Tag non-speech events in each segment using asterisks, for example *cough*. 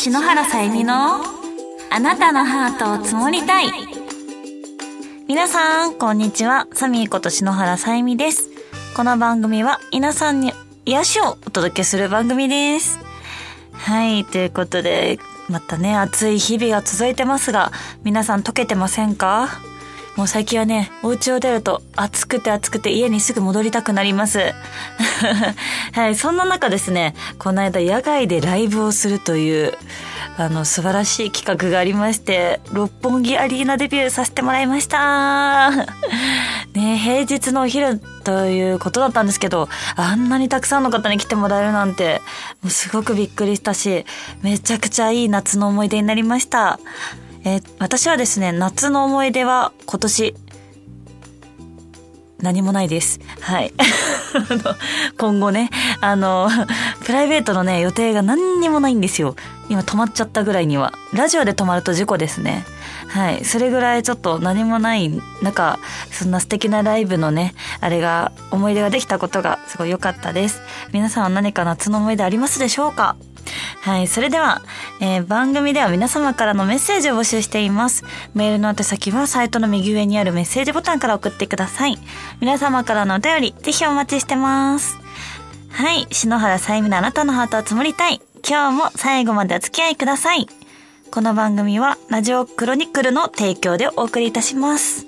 篠原さゆみのあなたのハートを積もりたい。皆さんこんにちは。サミーこと篠原さゆみです。この番組は皆さんに癒しをお届けする番組です。はいということでまたね暑い日々が続いてますが皆さん溶けてませんか？もう最近はね、お家を出ると暑くて暑くて家にすぐ戻りたくなります。*laughs* はい、そんな中ですね、この間野外でライブをするという、あの、素晴らしい企画がありまして、六本木アリーナデビューさせてもらいました。*laughs* ね、平日のお昼ということだったんですけど、あんなにたくさんの方に来てもらえるなんて、もうすごくびっくりしたし、めちゃくちゃいい夏の思い出になりました。えー、私はですね、夏の思い出は今年、何もないです。はい。*laughs* 今後ね、あの、プライベートのね、予定が何にもないんですよ。今止まっちゃったぐらいには。ラジオで止まると事故ですね。はい。それぐらいちょっと何もない中、そんな素敵なライブのね、あれが、思い出ができたことがすごい良かったです。皆さんは何か夏の思い出ありますでしょうか？はい。それでは、えー、番組では皆様からのメッセージを募集しています。メールの宛先はサイトの右上にあるメッセージボタンから送ってください。皆様からのお便り、ぜひお待ちしてます。はい。篠原さゆみのあなたのハートを積もりたい。今日も最後までお付き合いください。この番組はラジオクロニクルの提供でお送りいたします。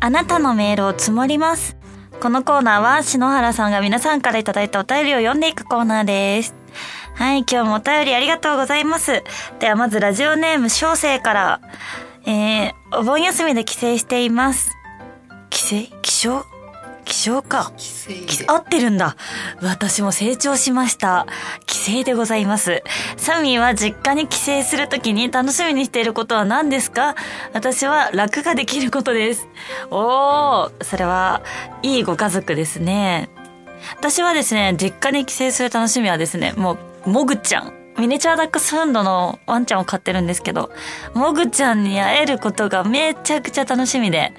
あなたのメールを積もります。このコーナーは篠原さんが皆さんからいただいたお便りを読んでいくコーナーです。はい、今日もお便りありがとうございます。ではまずラジオネーム小生から、えー、お盆休みで帰省しています。帰省？気象気象か。合ってるんだ。私も成長しました。帰省でございます。サミーは実家に帰省するときに楽しみにしていることは何ですか？私は楽ができることです。おー、それはいいご家族ですね。私はですね、実家に帰省する楽しみはですね、もう、もぐちゃん。ミニチュアダックスフンドのワンちゃんを飼ってるんですけど、もぐちゃんに会えることがめちゃくちゃ楽しみで、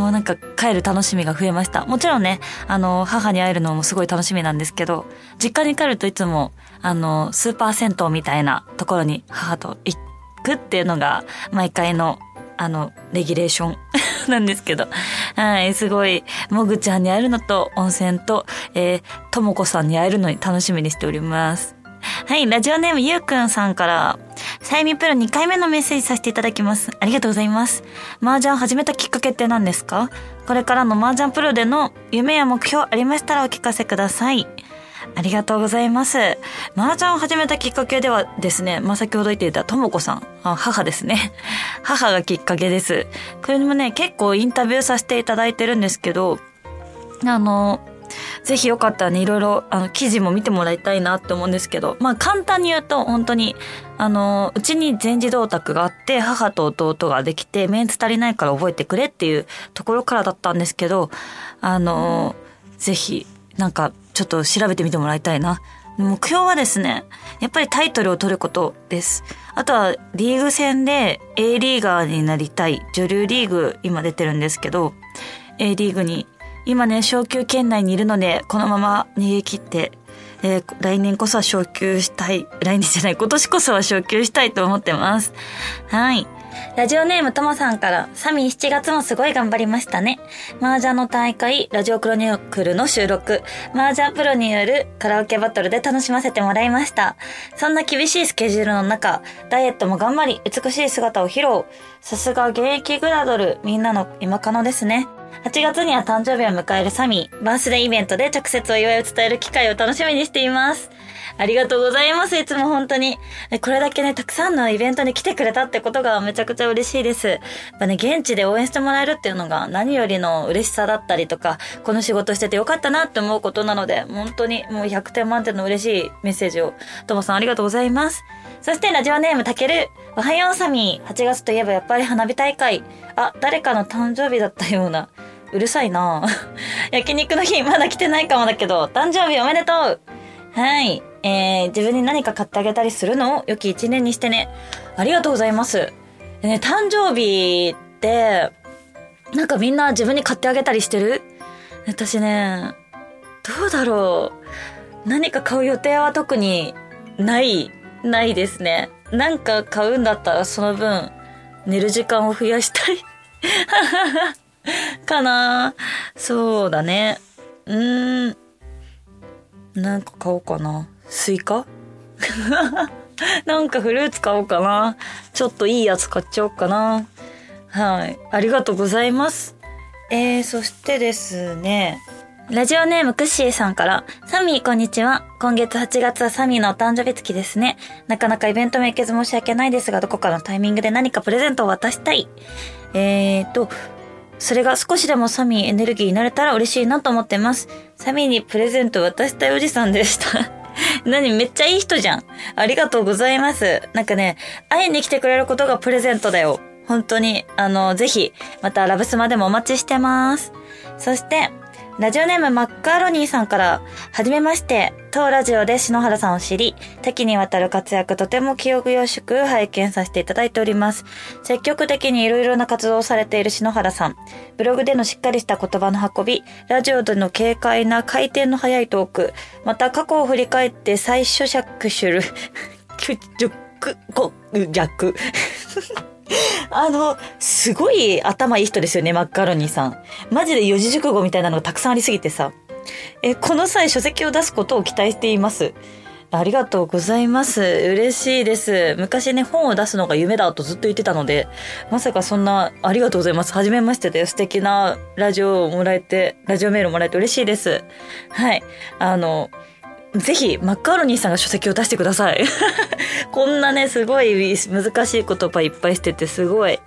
もうなんか帰る楽しみが増えました。もちろんね、あの、母に会えるのもすごい楽しみなんですけど、実家に帰るといつも、あの、スーパー銭湯みたいなところに母と行くっていうのが、毎回の、あの、レギュレーション *laughs* なんですけど、はい、すごい、もぐちゃんに会えるのと、温泉と、えー、ともこさんに会えるのに楽しみにしております。はい、ラジオネームゆうくんさんから、さゆみプロ2回目のメッセージさせていただきます。ありがとうございます。麻雀を始めたきっかけって何ですか？これからの麻雀プロでの夢や目標ありましたらお聞かせください。ありがとうございます。麻雀を始めたきっかけではですね、まあ、先ほど言っていたともこさん、あ母ですね。*laughs* 母がきっかけです。これもね、結構インタビューさせていただいてるんですけど、あの、ぜひよかったらね、いろいろ、あの、記事も見てもらいたいなって思うんですけど、まあ簡単に言うと、本当に、あの、うちに全自動卓があって、母と弟ができて、メンツ足りないから覚えてくれっていうところからだったんですけど、あの、ぜひ、なんか、ちょっと調べてみてもらいたいな。目標はですね、やっぱりタイトルを取ることです。あとは、リーグ戦で A リーガーになりたい。女流リーグ、今出てるんですけど、A リーグに今ね、昇級圏内にいるので、このまま逃げ切って、えー、来年こそは昇級したい。来年じゃない、今年こそは昇級したいと思ってます。はい。ラジオネームともさんから、サミー7月もすごい頑張りましたね。麻雀の大会、ラジオクロニクルの収録、麻雀プロによるカラオケバトルで楽しませてもらいました。そんな厳しいスケジュールの中、ダイエットも頑張り、美しい姿を披露。さすが現役グラドル、みんなの今可能ですね。8月には誕生日を迎えるサミー、バースデーイベントで直接お祝いを伝える機会を楽しみにしています。ありがとうございます。いつも本当に。これだけね、たくさんのイベントに来てくれたってことがめちゃくちゃ嬉しいです。やっぱね、現地で応援してもらえるっていうのが何よりの嬉しさだったりとか、この仕事しててよかったなって思うことなので、本当にもう100点満点の嬉しいメッセージを、ともさんありがとうございます。そしてラジオネームたける。おはようさみ。8月といえばやっぱり花火大会。あ、誰かの誕生日だったような。うるさいな *laughs* 焼肉の日まだ来てないかもだけど、誕生日おめでとうはい。えー、自分に何か買ってあげたりするの？を良き一年にしてね。ありがとうございます。でね、誕生日って、なんかみんな自分に買ってあげたりしてる？私ね、どうだろう。何か買う予定は特にない、ないですね。なんか買うんだったらその分、寝る時間を増やしたい *laughs* かなそうだね。うーん。なんか買おうかな。スイカ？*laughs* なんかフルーツ買おうかな。ちょっといいやつ買っちゃおうかな。はい。ありがとうございます。えー、そしてですね。ラジオネームクッシーさんから、サミーこんにちは。今月8月はサミーのお誕生日月ですね。なかなかイベントも行けず申し訳ないですが、どこかのタイミングで何かプレゼントを渡したい。えーと、それが少しでもサミーエネルギーになれたら嬉しいなと思ってます。サミーにプレゼント渡したいおじさんでした。*laughs* 何めっちゃいい人じゃん。ありがとうございます。なんかね、会いに来てくれることがプレゼントだよ。本当に、あの、ぜひ、またラブスマでもお待ちしてます。そして、ラジオネームマッカーロニーさんから、はじめまして、当ラジオで篠原さんを知り、多岐にわたる活躍とても記憶よしく拝見させていただいております。積極的にいろいろな活動をされている篠原さん。ブログでのしっかりした言葉の運び、ラジオでの軽快な回転の速いトーク、また過去を振り返って再咀嚼する、キュッジュック、*laughs* コ、逆。*laughs* あの、すごい頭いい人ですよね、マッカロニーさん。マジで四字熟語みたいなのがたくさんありすぎてさ。え、この際書籍を出すことを期待しています。ありがとうございます。嬉しいです。昔ね、本を出すのが夢だとずっと言ってたので、まさかそんな、ありがとうございます。はじめましてで素敵なラジオをもらえて、ラジオメールもらえて嬉しいです。はい。あの、ぜひ、マッカーロニーさんが書籍を出してください。*laughs* こんなね、すごい難しい言葉いっぱいしててすごい。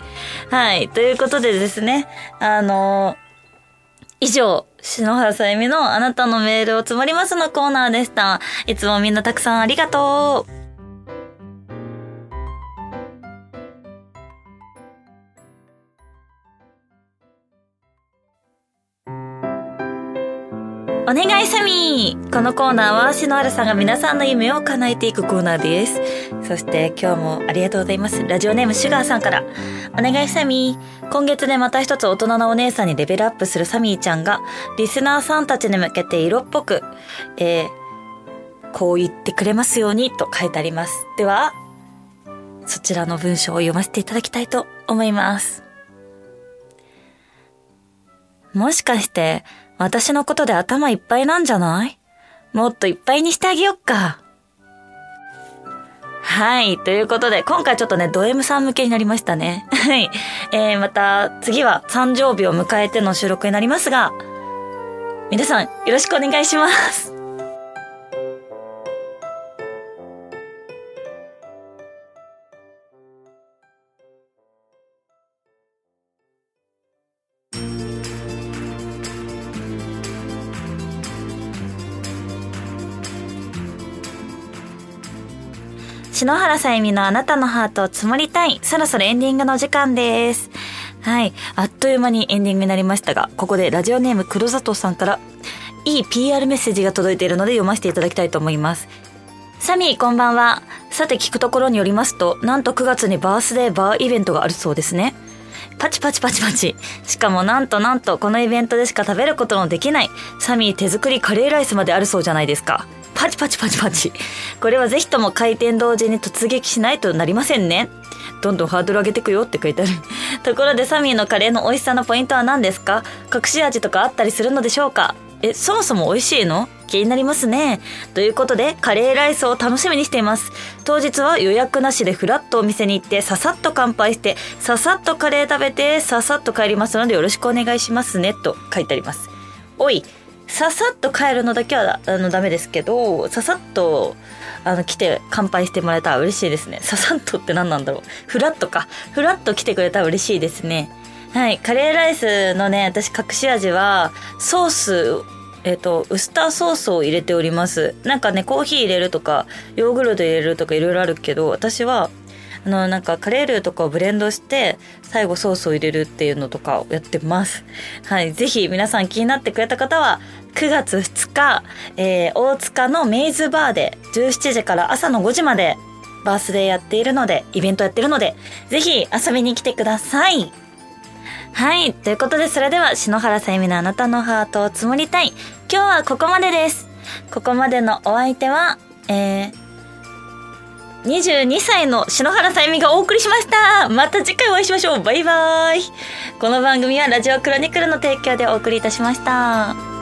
はい。ということでですね、あの以上、篠原さゆみのあなたのメールを積もりますのコーナーでした。いつもみんなたくさんありがとう。お願いサミーこのコーナーは篠原さんが皆さんの夢を叶えていくコーナーです。そして今日もありがとうございます。ラジオネームシュガーさんから。お願いサミー今月でまた一つ大人のお姉さんにレベルアップするサミーちゃんが、リスナーさんたちに向けて色っぽく、えー、こう言ってくれますようにと書いてあります。では、そちらの文章を読ませていただきたいと思います。もしかして、私のことで頭いっぱいなんじゃない？もっといっぱいにしてあげよっか。はい。ということで、今回ちょっとね、ド M さん向けになりましたね。*laughs* はい。えー、また、次は誕生日を迎えての収録になりますが、皆さん、よろしくお願いします。篠原さゆみのあなたのハートを積もりたい。そろそろエンディングの時間です。はい。あっという間にエンディングになりましたが、ここでラジオネーム黒砂糖さんから、いい PR メッセージが届いているので読ませていただきたいと思います。サミーこんばんは。さて聞くところによりますと、なんと9月にバースデーバーイベントがあるそうですね。パチパチパチパチ。しかもなんとなんとこのイベントでしか食べることのできないサミー手作りカレーライスまであるそうじゃないですか。パチパチパチパチ。これはぜひとも開店同時に突撃しないとなりませんね。どんどんハードル上げてくよって書いてある。ところでサミーのカレーの美味しさのポイントは何ですか？隠し味とかあったりするのでしょうか？え、そもそも美味しいの？気になりますね。ということで、カレーライスを楽しみにしています。当日は予約なしでフラッとお店に行って、ささっと乾杯して、ささっとカレー食べて、ささっと帰りますのでよろしくお願いしますね。と書いてあります。おい、ささっと帰るのだけはあのダメですけどささっとあの来て乾杯してもらえたら嬉しいですね。ささっとって何なんだろう。フラットか。フラッと来てくれたら嬉しいですね。はい。カレーライスのね私隠し味はソースえっ、と、ウスターソースを入れております。なんかね、コーヒー入れるとか、ヨーグルト入れるとかいろいろあるけど、私は、あのなんかカレールーとかをブレンドして最後ソースを入れるっていうのとかをやってますはいぜひ皆さん気になってくれた方は9月2日、えー、大塚のメイズバーで17時から朝の5時までバースデーやっているので、イベントやってるので、ぜひ遊びに来てください。はい。ということで、それでは、篠原さゆみのあなたのハートを積もりたい。今日はここまでです。ここまでのお相手は、えー、22歳の篠原さゆみがお送りしました。また次回お会いしましょう。バイバイ。この番組はラジオクロニクルの提供でお送りいたしました。